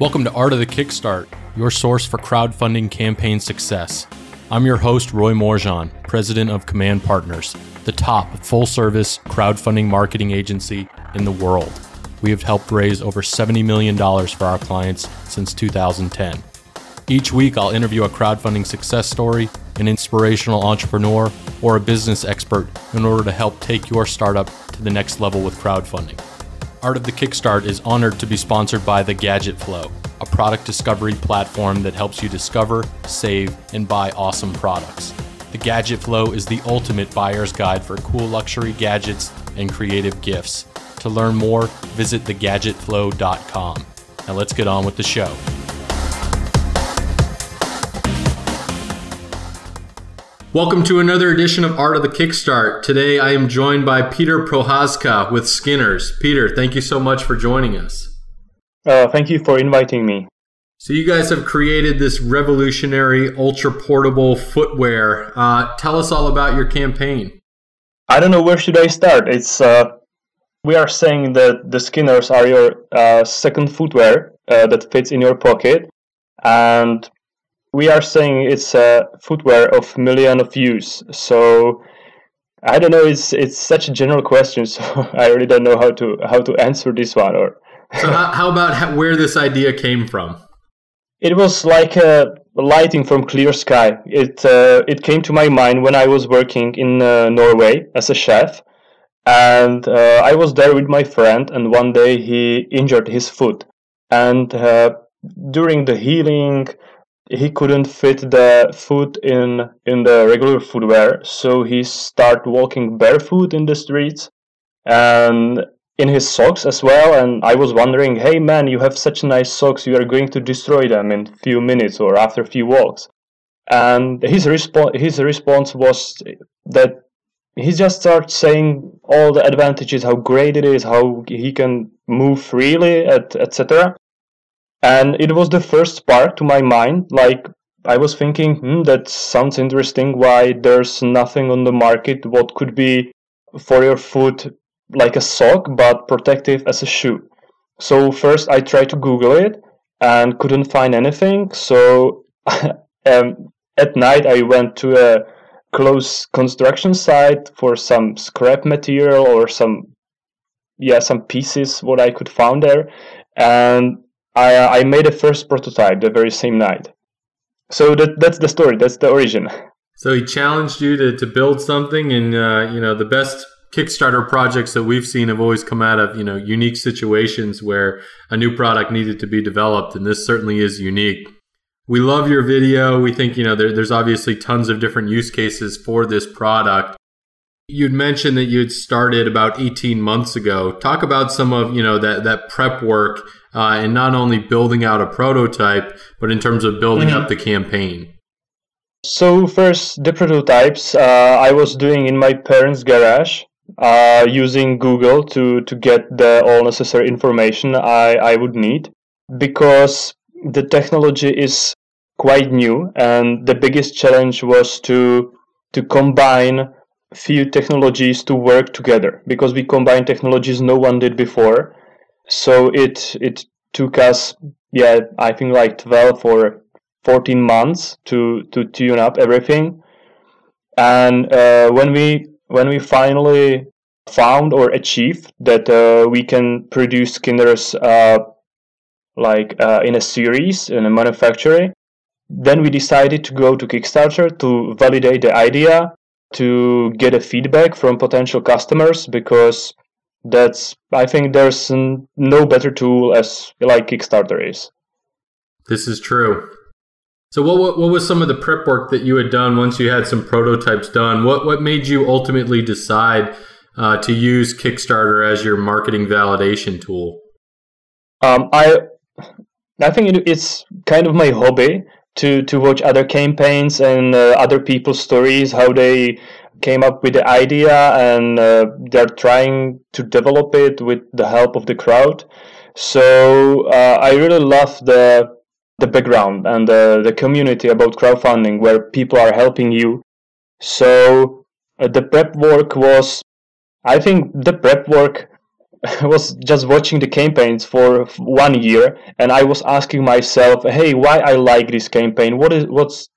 Welcome to Art of the Kickstart, your source for crowdfunding campaign success. I'm your host, Roy Morejon, president of Command Partners, the top full service crowdfunding marketing agency in the world. We have helped raise over $70 million for our clients since 2010. Each week, I'll interview a crowdfunding success story, an inspirational entrepreneur, or a business expert in order to help take your startup to the next level with crowdfunding. Art of the Kickstart is honored to be sponsored by The Gadget Flow, a product discovery platform that helps you discover, save, and buy awesome products. The Gadget Flow is the ultimate buyer's guide for cool luxury gadgets and creative gifts. To learn more, visit thegadgetflow.com. Now let's get on with the show. Welcome to another edition of Art of the Kickstart. Today I am joined by Peter Prochazka with Skinners. Peter, thank you so much for joining us. Uh, thank you for inviting me. So, you guys have created this revolutionary ultra portable footwear. Uh, tell us all about your campaign. I don't know where should I start. It's uh, we are saying that the Skinners are your uh, second footwear uh, that fits in your pocket, and we are saying it's a footwear of million of use. So I don't know. It's it's such a general question, so I really don't know how to how to answer this one. Or so how, how about how, where this idea came from? It was like a lighting from clear sky. It uh, it came to my mind when I was working in uh, Norway as a chef, and uh, I was there with my friend. And one day he injured his foot, and uh, during the healing he couldn't fit the foot in in the regular footwear, so he started walking barefoot in the streets and in his socks as well. And I was wondering, hey man, you have such nice socks, you are going to destroy them in few minutes or after few walks. And his response his response was that he just started saying all the advantages, how great it is, how he can move freely, etc and it was the first spark to my mind like i was thinking hmm, that sounds interesting. Why there's nothing on the market. What could be for your foot like a sock but protective as a shoe? So first i tried to google it and couldn't find anything. So um, at night i went to a close construction site for some scrap material or some yeah some pieces what i could find there. And I, uh, I made a first prototype the very same night. So that that's the story. That's the origin. So he challenged you to, to build something, and uh, you know the best Kickstarter projects that we've seen have always come out of you know unique situations where a new product needed to be developed, and this certainly is unique. We love your video. We think you know there, there's obviously tons of different use cases for this product. You'd mentioned that you'd started about 18 months ago. Talk about some of you know that that prep work uh, and not only building out a prototype, but in terms of building mm-hmm. up the campaign? So first, the prototypes uh, I was doing in my parents' garage uh, using Google to to get the all necessary information I, I would need because the technology is quite new and the biggest challenge was to to combine few technologies to work together because we combine technologies no one did before. So it it took us yeah i think like 12 or 14 months to to tune up everything. And uh, when we when we finally found or achieved that uh, we can produce Skinners uh, like uh, in a series in a manufacturing then we decided to go to kickstarter to validate the idea to get a feedback from potential customers because that's I think there's no better tool as like Kickstarter is. This is true. So what, what, what was some of the prep work that you had done once you had some prototypes done? What what made you ultimately decide uh, to use Kickstarter as your marketing validation tool? Um, I I think it, it's kind of my hobby to to watch other campaigns and uh, other people's stories, how they came up with the idea and uh, they're trying to develop it with the help of the crowd. So uh, I really love the the background and the, the community about crowdfunding where people are helping you. So uh, the prep work was, I think the prep work was just watching the campaigns for one year, and I was asking myself, "Hey, why I like this campaign? What is what's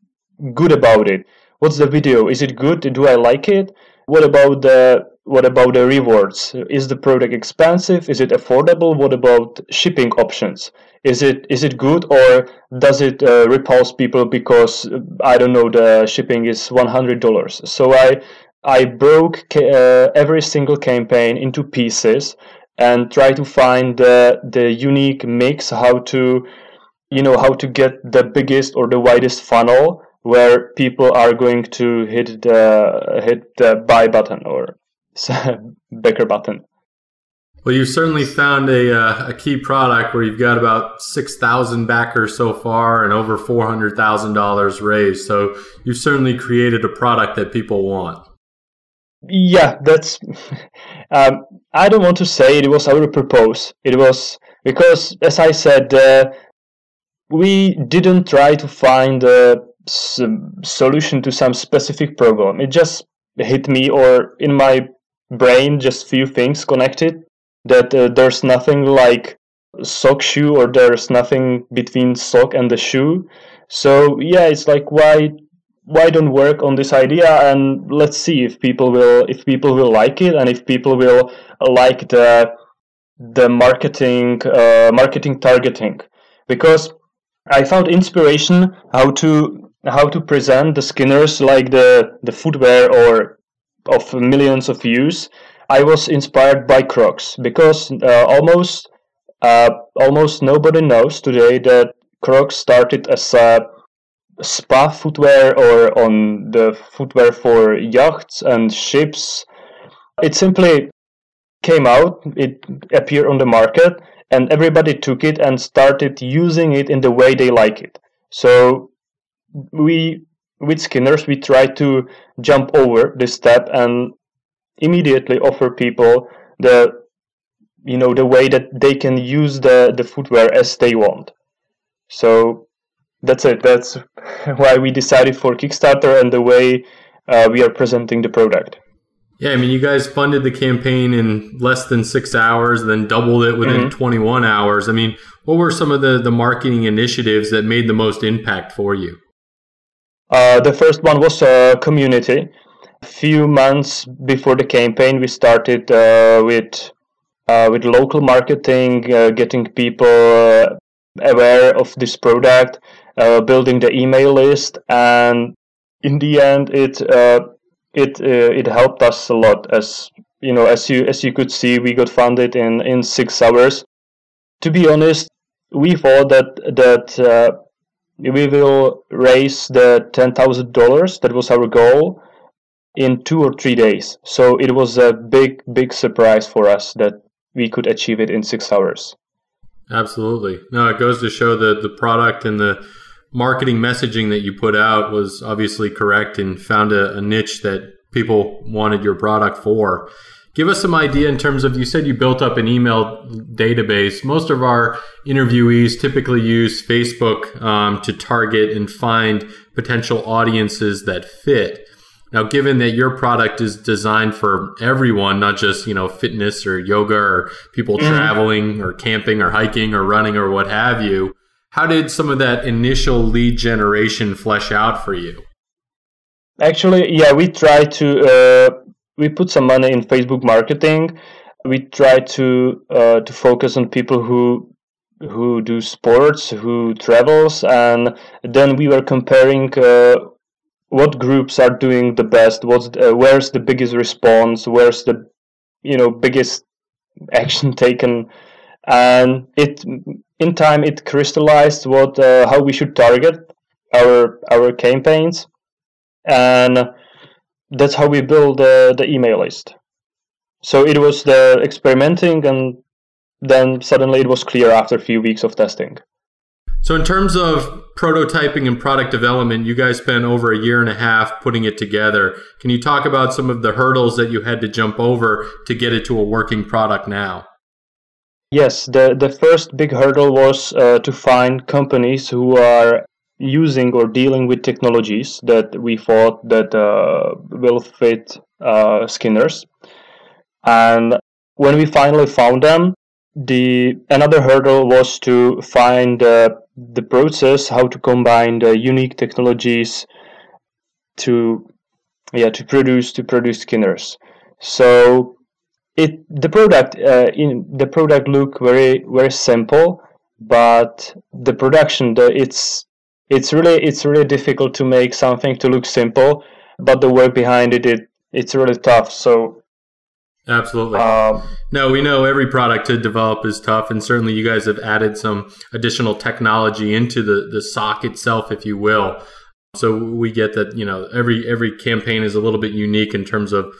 good about it? What's the video? Is it good? Do I like it? What about the what about the rewards? Is the product expensive? Is it affordable? What about shipping options? Is it is it good or does it uh, repulse people because I don't know the shipping is one hundred dollars? So I I broke uh, every single campaign into pieces and try to find the the unique mix how to you know how to get the biggest or the widest funnel where people are going to hit the hit the buy button or backer button. Well, you've certainly found a, uh, a key product where you've got about 6,000 backers so far and over $400,000 raised. So you've certainly created a product that people want. Yeah, that's. Um, I don't want to say it was our purpose. It was because, as I said, uh, we didn't try to find a solution to some specific problem. It just hit me, or in my brain just few things connected that uh, there's nothing like sock shoe or there's nothing between sock and the shoe so yeah it's like why why don't work on this idea and let's see if people will if people will like it and if people will like the the marketing uh, marketing targeting. Because i found inspiration how to how to present the skinners like the the footwear or of millions of views, I was inspired by Crocs because uh, almost uh, almost nobody knows today that Crocs started as a spa footwear or on the footwear for yachts and ships. It simply came out, it appeared on the market, and everybody took it and started using it in the way they like it. So we with Skinners, we try to jump over this step and immediately offer people the you know the way that they can use the the footwear as they want. So that's it. That's why we decided for Kickstarter and the way uh, we are presenting the product. Yeah, I mean, you guys funded the campaign in less than six hours, then doubled it within mm-hmm. 21 hours. I mean, what were some of the, the marketing initiatives that made the most impact for you? Uh, the first one was a community. A few months before the campaign, we started uh, with uh, with local marketing, uh, getting people uh, aware of this product, Uh, building the email list, and in the end, it uh, it uh, it helped us a lot. As you know, as you as you could see, we got funded in in six hours. To be honest, we thought that that we will raise the $10,000. That was our goal in two or three days. So it was a big, big surprise for us that we could achieve it in six hours. Absolutely. No, it goes to show that the product and the marketing messaging that you put out was obviously correct and found a, a niche that people wanted your product for. Give us some idea in terms of you said you built up an email database. Most of our interviewees typically use Facebook um, to target and find potential audiences that fit. Now, given that your product is designed for everyone, not just you know fitness or yoga or people mm-hmm. traveling or camping or hiking or running or what have you, how did some of that initial lead generation flesh out for you? Actually, yeah, we try to uh, we put some money in Facebook marketing. We try to uh, to focus on people who who do sports, who travels, and then we were comparing uh, what groups are doing the best. What's uh, where's the biggest response? Where's the you know biggest action taken? And it in time it crystallized what uh, how we should target our our campaigns and that's how we build the, the email list. So it was the experimenting, and then suddenly it was clear after a few weeks of testing. So, in terms of prototyping and product development, you guys spent over a year and a half putting it together. Can you talk about some of the hurdles that you had to jump over to get it to a working product now? Yes, the, the first big hurdle was uh, to find companies who are using or dealing with technologies that we thought that uh, will fit uh, skinners and when we finally found them, the another hurdle was to find uh, the process how to combine the unique technologies to yeah to produce to produce skinners. So it the product uh, in the product look very very simple, but the production the it's it's really it's really difficult to make something to look simple, but the work behind it it it's really tough. So Absolutely. Um, no, we know every product to develop is tough, and certainly you guys have added some additional technology into the the sock itself, if you will. So we get that you know every every campaign is a little bit unique in terms of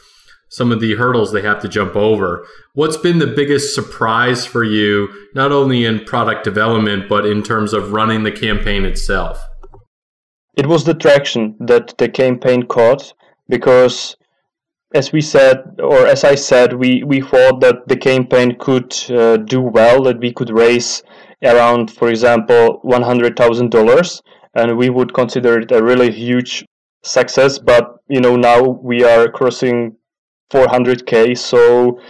some of the hurdles they have to jump over. What's been the biggest surprise for you, not only in product development but in terms of running the campaign itself? It was the traction that the campaign caught because as we said, or as I said, we, we thought that the campaign could uh, do well, that we could raise around, for example, $100,000, and we would consider it a really huge success. But, you know, now we are crossing 400K, so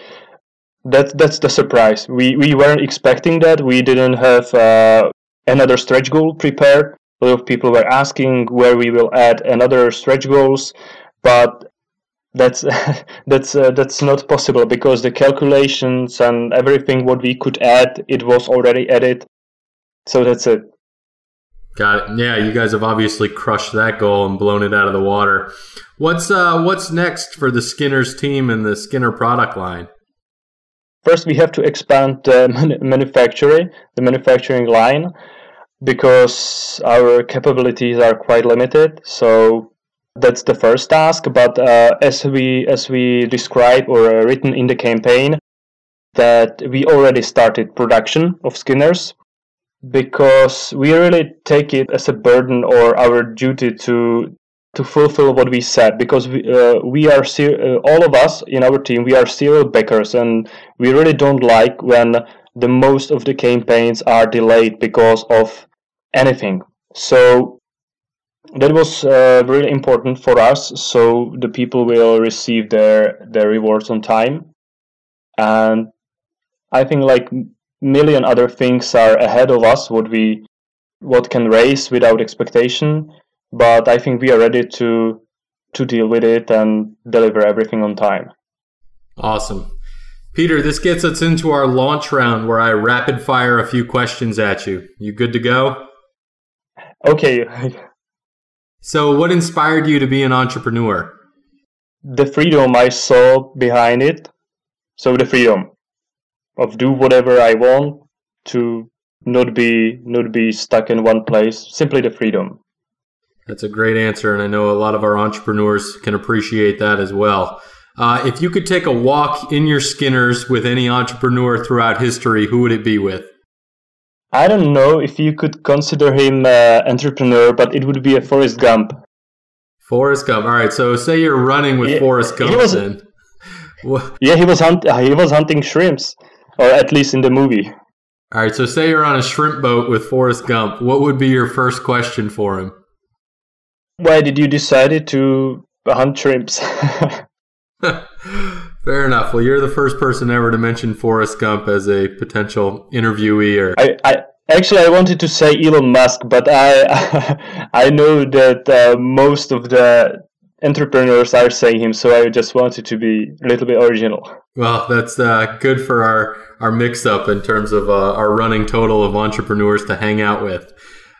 that, that's the surprise. We, we weren't expecting that. We didn't have uh, another stretch goal prepared. A lot of people were asking where we will add another stretch goals, but that's that's uh, that's not possible because the calculations and everything what we could add it was already added so that's it got it. Yeah you guys have obviously crushed that goal and blown it out of the water. What's uh what's next for the skinners team and the skinner product line? First we have to expand the manufacturing the manufacturing line because our capabilities are quite limited. So that's the first task, but uh, as we as we describe or uh, written in the campaign, that we already started production of skinners because we really take it as a burden or our duty to to fulfill what we said because we, uh, we are ser- uh, all of us in our team we are serial backers and we really don't like when the most of the campaigns are delayed because of anything. So that was uh, really important for us so the people will receive their their rewards on time. And i think like million other things are ahead of us what we what can raise without expectation. But i think we are ready to to deal with it and deliver everything on time. Awesome. Peter this gets us into our launch round where i rapid fire a few questions at you. You good to go? Okay. So, what inspired you to be an entrepreneur? The freedom I saw behind it. So, the freedom of do whatever I want to not be not be stuck in one place. Simply the freedom. That's a great answer, and I know a lot of our entrepreneurs can appreciate that as well. Uh, if you could take a walk in your Skinners with any entrepreneur throughout history, who would it be with? I don't know if you could consider him an entrepreneur, but it would be a Forrest Gump. Forrest Gump. All right. So say you're running with yeah, Forrest Gump. Was, then. yeah, he was hunt- he was hunting shrimps, or at least in the movie. All right. So say you're on a shrimp boat with Forrest Gump. What would be your first question for him? Why did you decide to hunt shrimps? Fair enough. Well, you're the first person ever to mention Forrest Gump as a potential interviewee. Or I, I actually I wanted to say Elon Musk, but I I know that uh, most of the entrepreneurs are saying him, so I just wanted to be a little bit original. Well, that's uh, good for our our mix up in terms of uh, our running total of entrepreneurs to hang out with.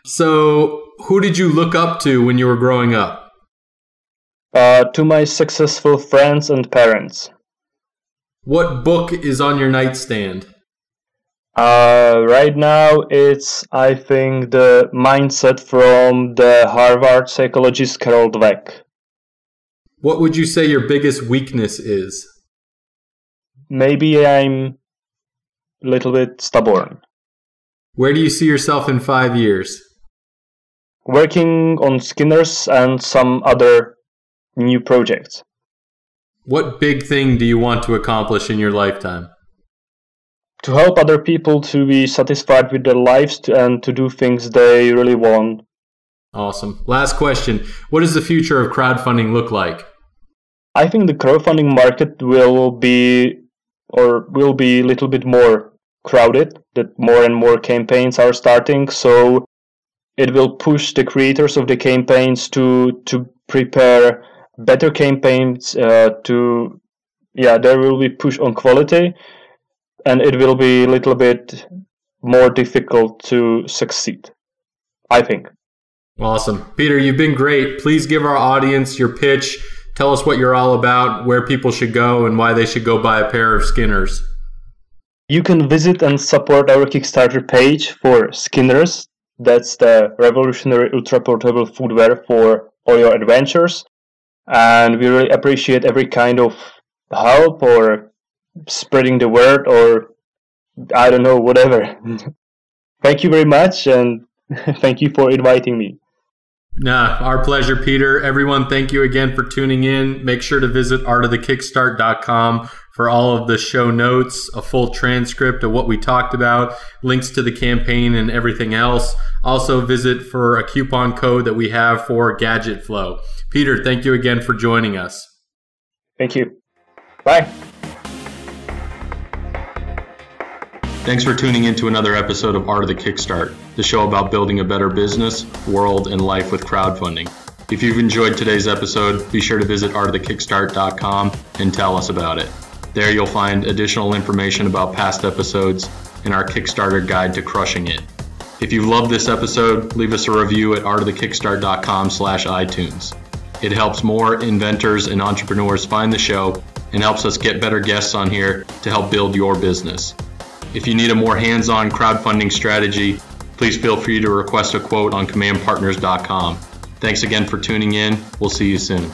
So, who did you look up to when you were growing up? Uh, to my successful friends and parents. What book is on your nightstand? Uh, right now, it's I think the mindset from the Harvard psychologist Carol Dweck. What would you say your biggest weakness is? Maybe I'm a little bit stubborn. Where do you see yourself in five years? Working on Skinners and some other new projects. What big thing do you want to accomplish in your lifetime? To help other people to be satisfied with their lives and to do things they really want. Awesome. Last question. What does the future of crowdfunding look like? I think the crowdfunding market will be or will be a little bit more crowded, that more and more campaigns are starting. So it will push the creators of the campaigns to to prepare better campaigns uh, to yeah there will be push on quality and it will be a little bit more difficult to succeed i think. Awesome. Peter you've been great. Please give our audience your pitch tell us what you're all about where people should go and why they should go buy a pair of skinners you can visit and support our kickstarter page for skinners that's the revolutionary ultra portable footwear for all your adventures and we really appreciate every kind of help or spreading the word or I don't know, whatever. thank you very much and thank you for inviting me. Nah, our pleasure, Peter. Everyone, thank you again for tuning in. Make sure to visit artofthekickstart.com for all of the show notes, a full transcript of what we talked about, links to the campaign and everything else. Also visit for a coupon code that we have for Gadget Flow. Peter, thank you again for joining us. Thank you. Bye. Thanks for tuning in to another episode of Art of the Kickstart, the show about building a better business, world, and life with crowdfunding. If you've enjoyed today's episode, be sure to visit artofthekickstart.com and tell us about it. There you'll find additional information about past episodes and our Kickstarter guide to crushing it. If you've loved this episode, leave us a review at artofthekickstart.com slash iTunes. It helps more inventors and entrepreneurs find the show and helps us get better guests on here to help build your business. If you need a more hands on crowdfunding strategy, please feel free to request a quote on commandpartners.com. Thanks again for tuning in. We'll see you soon.